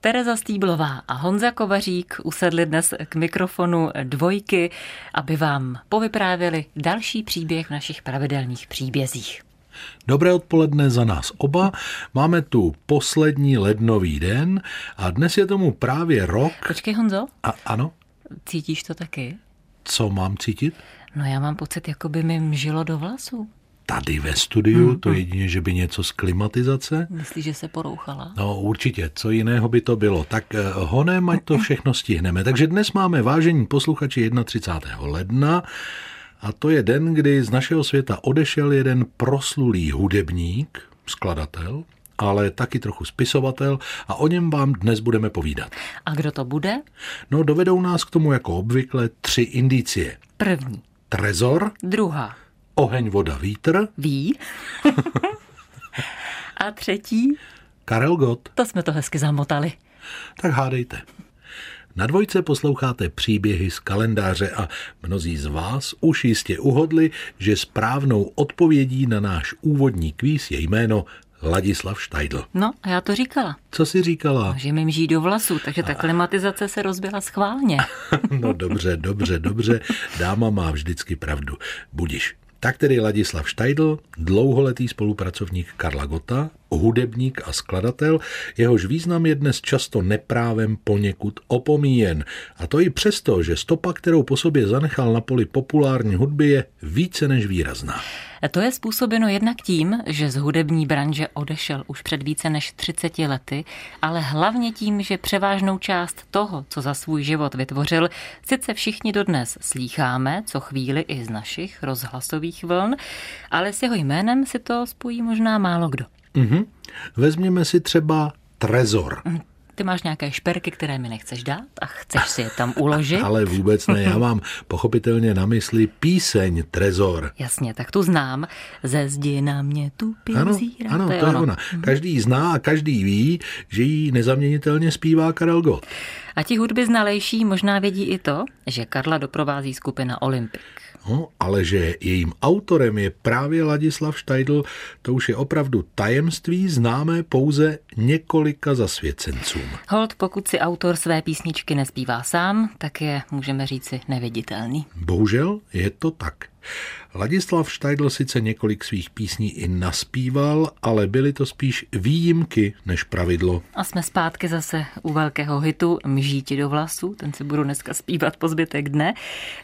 Tereza Stýblová a Honza Kovařík usedli dnes k mikrofonu dvojky, aby vám povyprávěli další příběh v našich pravidelných příbězích. Dobré odpoledne za nás oba. Máme tu poslední lednový den a dnes je tomu právě rok. Počkej Honzo. A ano? Cítíš to taky? Co mám cítit? No já mám pocit, jako by mi mžilo do vlasů tady ve studiu, mm, to jedině, že by něco z klimatizace. Myslíš, že se porouchala? No určitě, co jiného by to bylo. Tak eh, honem, ať to všechno stihneme. Takže dnes máme vážení posluchači 31. ledna a to je den, kdy z našeho světa odešel jeden proslulý hudebník, skladatel, ale taky trochu spisovatel a o něm vám dnes budeme povídat. A kdo to bude? No, dovedou nás k tomu jako obvykle tři indicie. První. Trezor. Druhá. Oheň, voda, vítr. Ví. a třetí? Karel Gott. To jsme to hezky zamotali. Tak hádejte. Na dvojce posloucháte příběhy z kalendáře a mnozí z vás už jistě uhodli, že správnou odpovědí na náš úvodní kvíz je jméno Ladislav Štajdl. No a já to říkala. Co jsi říkala? No, že mi mží do vlasu, takže ta klimatizace se rozbila schválně. no dobře, dobře, dobře. Dáma má vždycky pravdu. Budiš. Tak tedy Ladislav Štajdl, dlouholetý spolupracovník Karla Gota, hudebník a skladatel, jehož význam je dnes často neprávem poněkud opomíjen. A to i přesto, že stopa, kterou po sobě zanechal na poli populární hudby, je více než výrazná. To je způsobeno jednak tím, že z hudební branže odešel už před více než 30 lety, ale hlavně tím, že převážnou část toho, co za svůj život vytvořil, sice všichni dodnes slýcháme, co chvíli i z našich rozhlasových vln, ale s jeho jménem si to spojí možná málo kdo. Mm-hmm. Vezměme si třeba Trezor. Ty máš nějaké šperky, které mi nechceš dát a chceš si je tam uložit? Ale vůbec ne, já mám pochopitelně na mysli píseň Trezor. Jasně, tak tu znám. Ze zdi na mě tu ano, ano, to je, to je ono. ona. Každý zná a každý ví, že ji nezaměnitelně zpívá Karel Gott. A ti hudby znalejší možná vědí i to, že Karla doprovází skupina Olympik. No, ale že jejím autorem je právě Ladislav Štajdl, to už je opravdu tajemství známé pouze několika zasvěcencům. Hold, pokud si autor své písničky nespívá sám, tak je, můžeme říci, neviditelný. Bohužel je to tak. Ladislav Štajdl sice několik svých písní i naspíval, ale byly to spíš výjimky než pravidlo. A jsme zpátky zase u velkého hitu Mžíti do vlasů, ten si budu dneska zpívat po zbytek dne,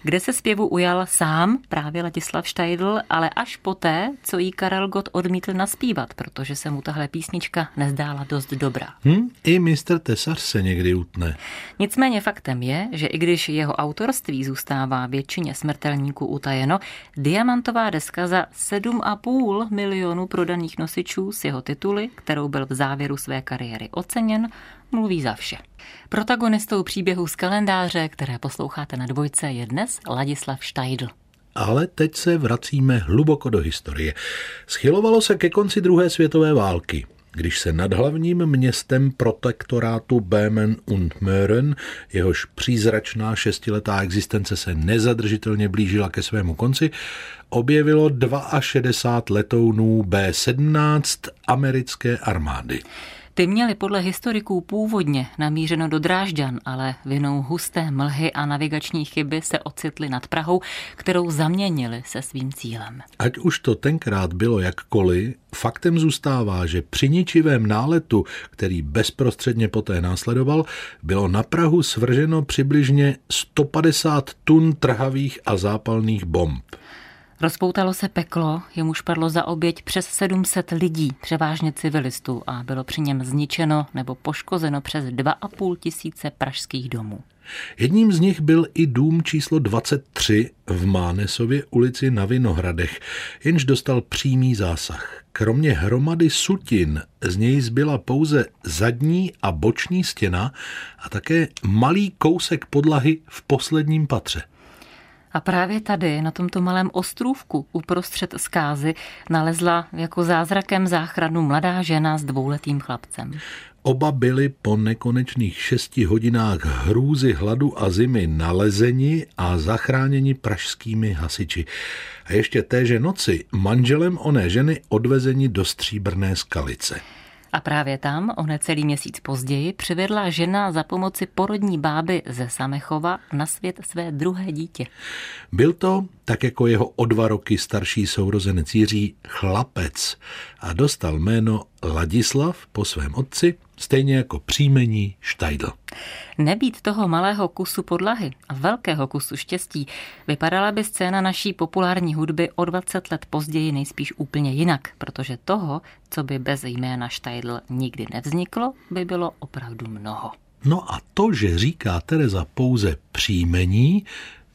kde se zpěvu ujal sám právě Ladislav Štajdl, ale až poté, co jí Karel Gott odmítl naspívat, protože se mu tahle písnička nezdála dost dobrá. Hm, I mistr Tesař se někdy utne. Nicméně faktem je, že i když jeho autorství zůstává většině smrtelníků utajeno, diamantová deska za 7,5 milionů prodaných nosičů s jeho tituly, kterou byl v závěru své kariéry oceněn, mluví za vše. Protagonistou příběhu z kalendáře, které posloucháte na dvojce, je dnes Ladislav Štajdl. Ale teď se vracíme hluboko do historie. Schylovalo se ke konci druhé světové války když se nad hlavním městem protektorátu Böhmen und Möhren, jehož přízračná šestiletá existence se nezadržitelně blížila ke svému konci, objevilo 62 letounů B-17 americké armády. Ty měly podle historiků původně namířeno do Drážďan, ale vinou husté mlhy a navigační chyby se ocitly nad Prahou, kterou zaměnili se svým cílem. Ať už to tenkrát bylo jakkoliv, faktem zůstává, že při ničivém náletu, který bezprostředně poté následoval, bylo na Prahu svrženo přibližně 150 tun trhavých a zápalných bomb. Rozpoutalo se peklo, jemuž padlo za oběť přes 700 lidí, převážně civilistů, a bylo při něm zničeno nebo poškozeno přes 2,5 tisíce pražských domů. Jedním z nich byl i dům číslo 23 v Mánesově ulici na Vinohradech, jenž dostal přímý zásah. Kromě hromady sutin z něj zbyla pouze zadní a boční stěna a také malý kousek podlahy v posledním patře. A právě tady, na tomto malém ostrůvku uprostřed zkázy, nalezla jako zázrakem záchranu mladá žena s dvouletým chlapcem. Oba byli po nekonečných šesti hodinách hrůzy, hladu a zimy nalezeni a zachráněni pražskými hasiči. A ještě téže noci manželem oné ženy odvezeni do stříbrné skalice. A právě tam, o necelý měsíc později, přivedla žena za pomoci porodní báby ze Samechova na svět své druhé dítě. Byl to, tak jako jeho o dva roky starší sourozenec Jiří, chlapec a dostal jméno Ladislav po svém otci, stejně jako příjmení Štajdl. Nebýt toho malého kusu podlahy a velkého kusu štěstí, vypadala by scéna naší populární hudby o 20 let později nejspíš úplně jinak, protože toho, co by bez jména Štajdl nikdy nevzniklo, by bylo opravdu mnoho. No a to, že říká Tereza pouze příjmení,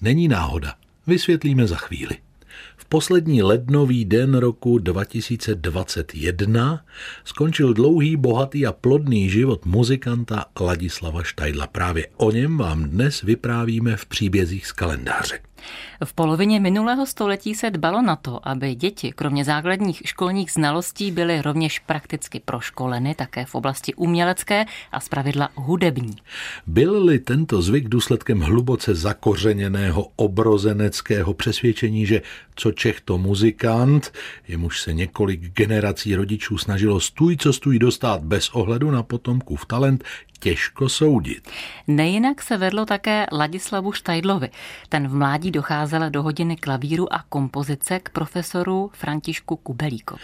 není náhoda. Vysvětlíme za chvíli poslední lednový den roku 2021 skončil dlouhý, bohatý a plodný život muzikanta Ladislava Štajdla. Právě o něm vám dnes vyprávíme v příbězích z kalendáře. V polovině minulého století se dbalo na to, aby děti, kromě základních školních znalostí, byly rovněž prakticky proškoleny také v oblasti umělecké a zpravidla hudební. Byl-li tento zvyk důsledkem hluboce zakořeněného obrozeneckého přesvědčení, že co Čech to muzikant, jemuž se několik generací rodičů snažilo stůj co stůj dostat bez ohledu na potomkův talent, těžko soudit. Nejinak se vedlo také Ladislavu Štajdlovi. Ten v mládí docházel do hodiny klavíru a kompozice k profesoru Františku Kubelíkovi.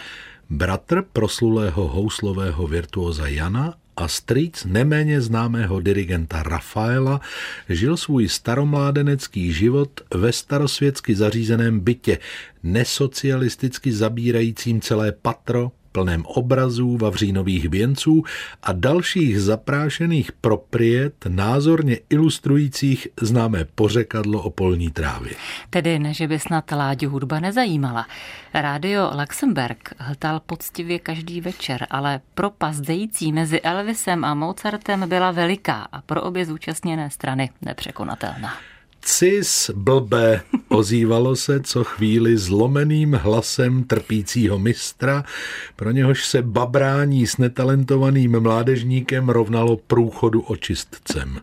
Bratr proslulého houslového virtuoza Jana a strýc neméně známého dirigenta Rafaela žil svůj staromládenecký život ve starosvětsky zařízeném bytě, nesocialisticky zabírajícím celé patro, plném obrazů, vavřínových věnců a dalších zaprášených propriet názorně ilustrujících známé pořekadlo o polní trávě. Tedy ne, že by snad Láďu hudba nezajímala. Rádio Luxemburg hltal poctivě každý večer, ale propast dející mezi Elvisem a Mozartem byla veliká a pro obě zúčastněné strany nepřekonatelná. Cis blbe, ozývalo se co chvíli zlomeným hlasem trpícího mistra, pro něhož se babrání s netalentovaným mládežníkem rovnalo průchodu očistcem.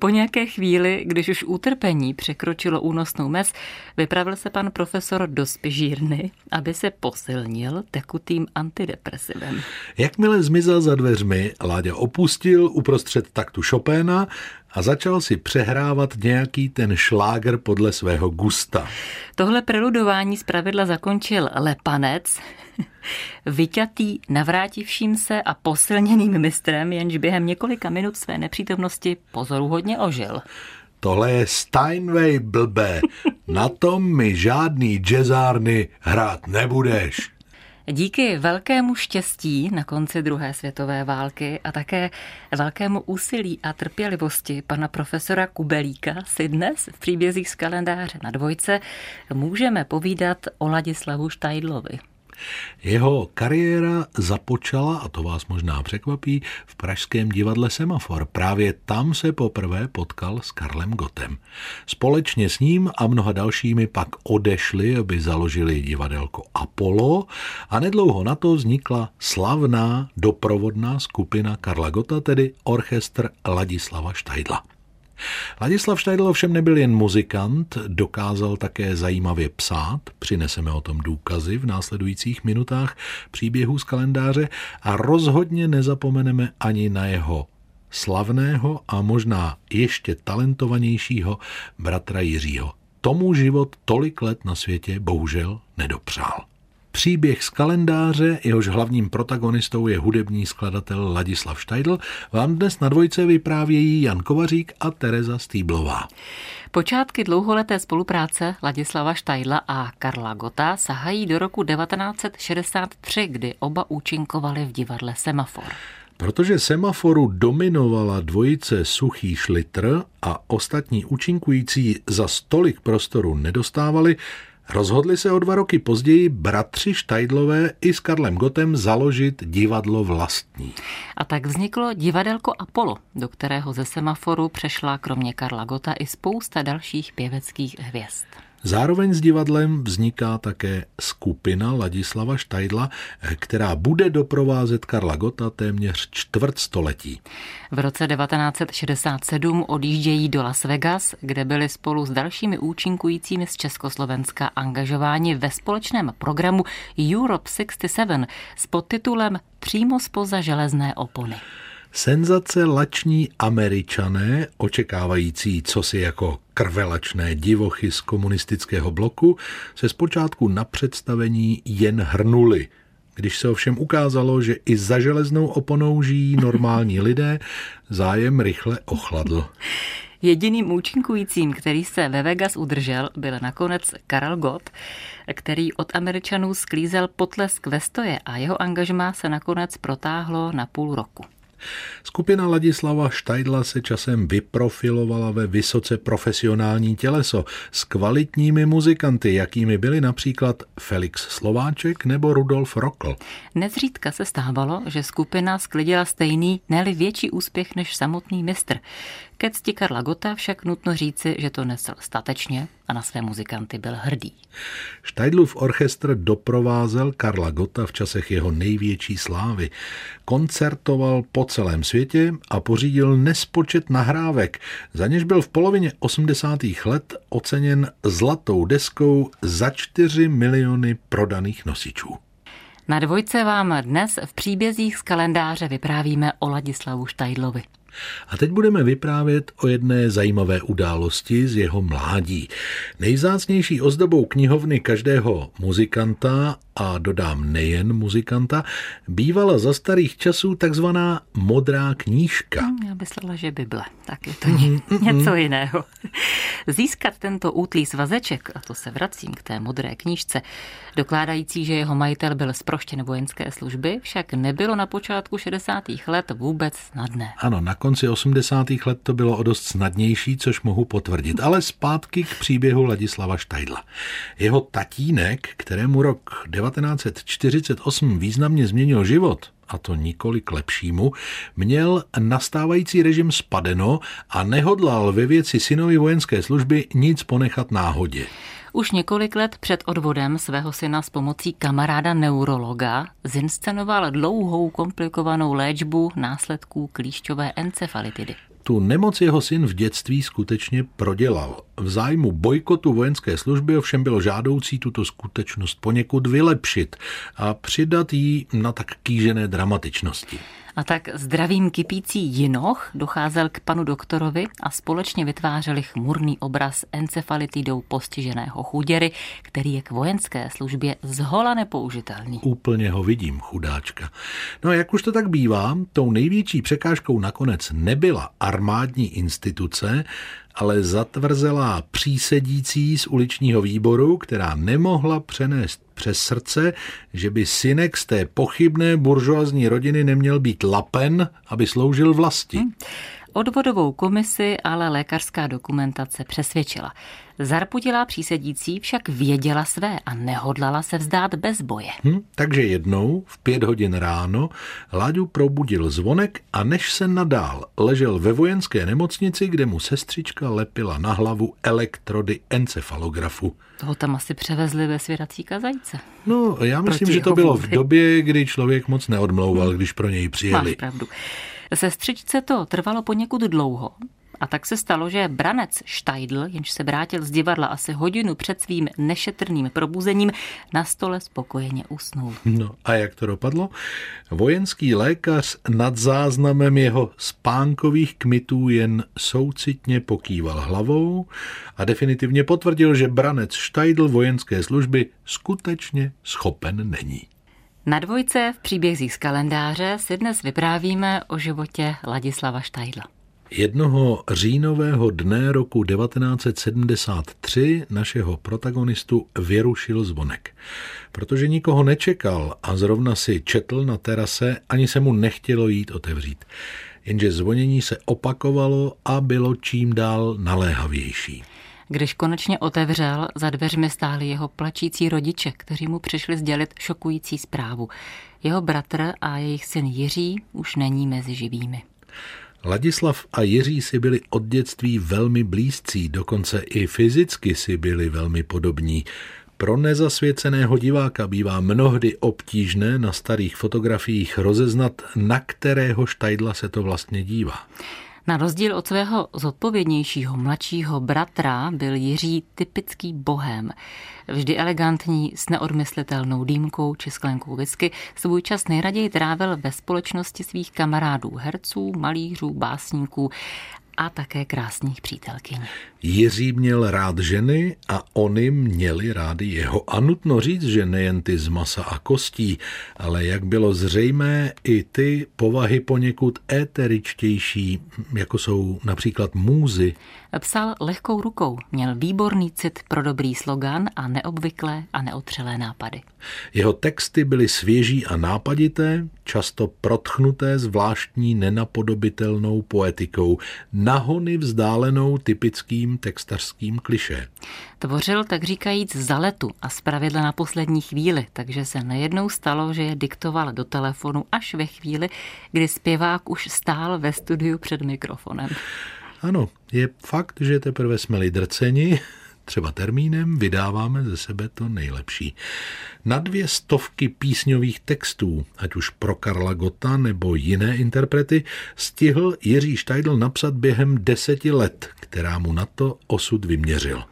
Po nějaké chvíli, když už utrpení překročilo únosnou mez, vypravil se pan profesor do spižírny, aby se posilnil tekutým antidepresivem. Jakmile zmizel za dveřmi, Láďa opustil uprostřed taktu Chopéna a začal si přehrávat nějaký ten šláger podle svého gusta. Tohle preludování zpravidla zakončil Lepanec, vyťatý, navrátivším se a posilněným mistrem, jenž během několika minut své nepřítomnosti pozoruhodně ožil. Tohle je Steinway blbé, na tom mi žádný jazzárny hrát nebudeš. Díky velkému štěstí na konci druhé světové války a také velkému úsilí a trpělivosti pana profesora Kubelíka si dnes v příbězích z kalendáře na dvojce můžeme povídat o Ladislavu Štajdlovi. Jeho kariéra započala, a to vás možná překvapí, v pražském divadle Semafor. Právě tam se poprvé potkal s Karlem Gotem. Společně s ním a mnoha dalšími pak odešli, aby založili divadelko Apollo a nedlouho na to vznikla slavná doprovodná skupina Karla Gota, tedy orchestr Ladislava Štajdla. Ladislav Štajdl ovšem nebyl jen muzikant, dokázal také zajímavě psát, přineseme o tom důkazy v následujících minutách příběhů z kalendáře a rozhodně nezapomeneme ani na jeho slavného a možná ještě talentovanějšího bratra Jiřího. Tomu život tolik let na světě bohužel nedopřál. Příběh z kalendáře, jehož hlavním protagonistou je hudební skladatel Ladislav Štajdl, vám dnes na dvojce vyprávějí Jan Kovařík a Tereza Stýblová. Počátky dlouholeté spolupráce Ladislava Štajdla a Karla Gota sahají do roku 1963, kdy oba účinkovali v divadle Semafor. Protože semaforu dominovala dvojice Suchý šlitr a ostatní účinkující za stolik prostoru nedostávali, Rozhodli se o dva roky později bratři Štajdlové i s Karlem Gotem založit divadlo vlastní. A tak vzniklo divadelko Apollo, do kterého ze semaforu přešla kromě Karla Gota i spousta dalších pěveckých hvězd. Zároveň s divadlem vzniká také skupina Ladislava Štajdla, která bude doprovázet Karla Gota téměř čtvrt století. V roce 1967 odjíždějí do Las Vegas, kde byli spolu s dalšími účinkujícími z Československa angažováni ve společném programu Europe 67 s podtitulem Přímo spoza železné opony. Senzace lační američané, očekávající co si jako krvelačné divochy z komunistického bloku, se zpočátku na představení jen hrnuli. Když se ovšem ukázalo, že i za železnou oponou žijí normální lidé, zájem rychle ochladl. Jediným účinkujícím, který se ve Vegas udržel, byl nakonec Karel Gott, který od Američanů sklízel potlesk ve stoje a jeho angažmá se nakonec protáhlo na půl roku. Skupina Ladislava Štajdla se časem vyprofilovala ve vysoce profesionální těleso s kvalitními muzikanty, jakými byli například Felix Slováček nebo Rudolf Rokl. Nezřídka se stávalo, že skupina sklidila stejný, ne větší úspěch než samotný mistr. Ke cti Karla Gota však nutno říci, že to nesl statečně a na své muzikanty byl hrdý. Štajdlův orchestr doprovázel Karla Gota v časech jeho největší slávy. Koncertoval po celém světě a pořídil nespočet nahrávek, za něž byl v polovině 80. let oceněn zlatou deskou za 4 miliony prodaných nosičů. Na dvojce vám dnes v příbězích z kalendáře vyprávíme o Ladislavu Štajdlovi. A teď budeme vyprávět o jedné zajímavé události z jeho mládí. Nejzácnější ozdobou knihovny každého muzikanta a dodám nejen muzikanta, bývala za starých časů takzvaná modrá knížka. Hmm, já myslela, že Bible, tak je to mm-hmm. něco jiného. Získat tento útlý svazeček, a to se vracím k té modré knížce, dokládající, že jeho majitel byl zproštěn vojenské služby, však nebylo na počátku 60. let vůbec snadné. Ano, na konci 80. let to bylo o dost snadnější, což mohu potvrdit. Ale zpátky k příběhu Ladislava Štajdla. Jeho tatínek, kterému rok 1948 významně změnil život, a to nikoli k lepšímu, měl nastávající režim spadeno a nehodlal ve věci synovi vojenské služby nic ponechat náhodě. Už několik let před odvodem svého syna s pomocí kamaráda neurologa zinscenoval dlouhou komplikovanou léčbu následků klíšťové encefalitidy. Tu nemoc jeho syn v dětství skutečně prodělal. V zájmu bojkotu vojenské služby ovšem bylo žádoucí tuto skutečnost poněkud vylepšit a přidat jí na tak kýžené dramatičnosti. A tak zdravým kypící jinoch docházel k panu doktorovi a společně vytvářeli chmurný obraz encefalitidou postiženého chuděry, který je k vojenské službě zhola nepoužitelný. Úplně ho vidím, chudáčka. No a jak už to tak bývá, tou největší překážkou nakonec nebyla armádní instituce, ale zatvrzelá přísedící z uličního výboru, která nemohla přenést přes srdce, že by synek z té pochybné buržoazní rodiny neměl být lapen, aby sloužil vlasti. Hmm. Odvodovou komisi ale lékařská dokumentace přesvědčila. Zarpudilá přísedící však věděla své a nehodlala se vzdát bez boje. Hm, takže jednou v pět hodin ráno Láďu probudil zvonek a než se nadál ležel ve vojenské nemocnici, kde mu sestřička lepila na hlavu elektrody encefalografu. Toho tam asi převezli ve svěrací kazajce. No, já myslím, že to bylo v době, kdy člověk moc neodmlouval, když pro něj přijeli. Máš pravdu. Sestřičce to trvalo poněkud dlouho, a tak se stalo, že branec Štajdl, jenž se vrátil z divadla asi hodinu před svým nešetrným probuzením, na stole spokojeně usnul. No a jak to dopadlo? Vojenský lékař nad záznamem jeho spánkových kmitů jen soucitně pokýval hlavou a definitivně potvrdil, že branec Štajdl vojenské služby skutečně schopen není. Na dvojce v příbězích z kalendáře si dnes vyprávíme o životě Ladislava Štajdla. Jednoho říjnového dne roku 1973 našeho protagonistu vyrušil zvonek. Protože nikoho nečekal a zrovna si četl na terase, ani se mu nechtělo jít otevřít. Jenže zvonění se opakovalo a bylo čím dál naléhavější. Když konečně otevřel, za dveřmi stáli jeho plačící rodiče, kteří mu přišli sdělit šokující zprávu. Jeho bratr a jejich syn Jiří už není mezi živými. Ladislav a Jiří si byli od dětství velmi blízcí, dokonce i fyzicky si byli velmi podobní. Pro nezasvěceného diváka bývá mnohdy obtížné na starých fotografiích rozeznat, na kterého štajdla se to vlastně dívá. Na rozdíl od svého zodpovědnějšího mladšího bratra byl Jiří typický bohem. Vždy elegantní, s neodmyslitelnou dýmkou či sklenkou whisky, svůj čas nejraději trávil ve společnosti svých kamarádů, herců, malířů, básníků a také krásných přítelkyň. Jiří měl rád ženy a oni měli rádi jeho. A nutno říct, že nejen ty z masa a kostí, ale jak bylo zřejmé, i ty povahy poněkud éteričtější, jako jsou například můzy. Psal lehkou rukou, měl výborný cit pro dobrý slogan a neobvyklé a neotřelé nápady. Jeho texty byly svěží a nápadité, často protchnuté zvláštní nenapodobitelnou poetikou, nahony vzdálenou typickým textařským kliše. Tvořil tak říkajíc za letu a zpravidla na poslední chvíli, takže se nejednou stalo, že je diktoval do telefonu až ve chvíli, kdy zpěvák už stál ve studiu před mikrofonem. Ano, je fakt, že teprve jsme lidrceni, třeba termínem, vydáváme ze sebe to nejlepší. Na dvě stovky písňových textů, ať už pro Karla Gota nebo jiné interprety, stihl Jiří Štajdl napsat během deseti let, která mu na to osud vyměřil.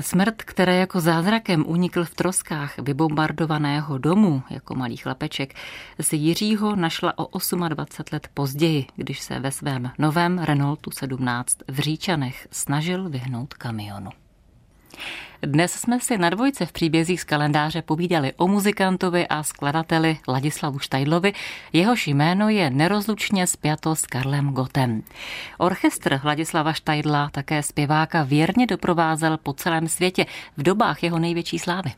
Smrt, které jako zázrakem unikl v troskách vybombardovaného domu jako malý chlapeček, si Jiřího našla o 28 let později, když se ve svém novém Renaultu 17 v Říčanech snažil vyhnout kamionu. Dnes jsme si na dvojce v příbězích z kalendáře povídali o muzikantovi a skladateli Ladislavu Štajdlovi, jehož jméno je nerozlučně spjato s Karlem Gotem. Orchestr Ladislava Štajdla také zpěváka věrně doprovázel po celém světě v dobách jeho největší slávy.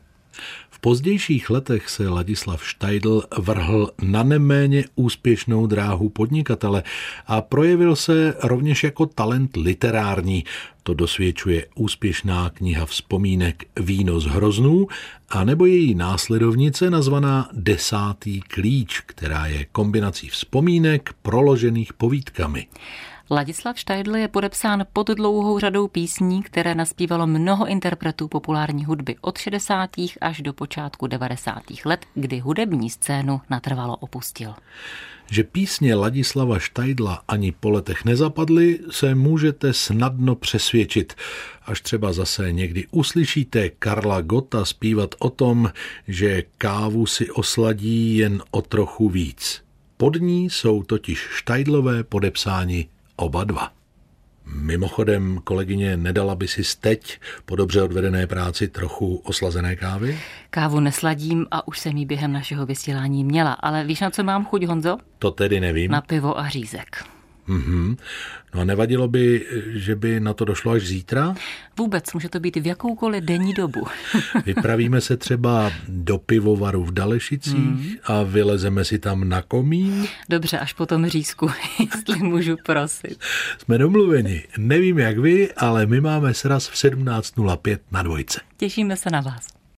V pozdějších letech se Ladislav Štajdl vrhl na neméně úspěšnou dráhu podnikatele a projevil se rovněž jako talent literární. To dosvědčuje úspěšná kniha vzpomínek Víno z hroznů a nebo její následovnice nazvaná Desátý klíč, která je kombinací vzpomínek proložených povídkami. Ladislav Štajdl je podepsán pod dlouhou řadou písní, které naspívalo mnoho interpretů populární hudby od 60. až do počátku 90. let, kdy hudební scénu natrvalo opustil. Že písně Ladislava Štajdla ani po letech nezapadly, se můžete snadno přesvědčit, až třeba zase někdy uslyšíte Karla Gota zpívat o tom, že kávu si osladí jen o trochu víc. Pod ní jsou totiž Štajdlové podepsáni oba dva. Mimochodem, kolegyně, nedala by si teď po dobře odvedené práci trochu oslazené kávy? Kávu nesladím a už jsem ji během našeho vysílání měla, ale víš, na co mám chuť, Honzo? To tedy nevím. Na pivo a řízek. Mm-hmm. No a nevadilo by, že by na to došlo až zítra? Vůbec, může to být v jakoukoliv denní dobu. Vypravíme se třeba do pivovaru v Dalešicích mm. a vylezeme si tam na komín? Dobře, až po tom řízku, jestli můžu prosit. Jsme domluveni. Nevím jak vy, ale my máme sraz v 17.05 na dvojce. Těšíme se na vás.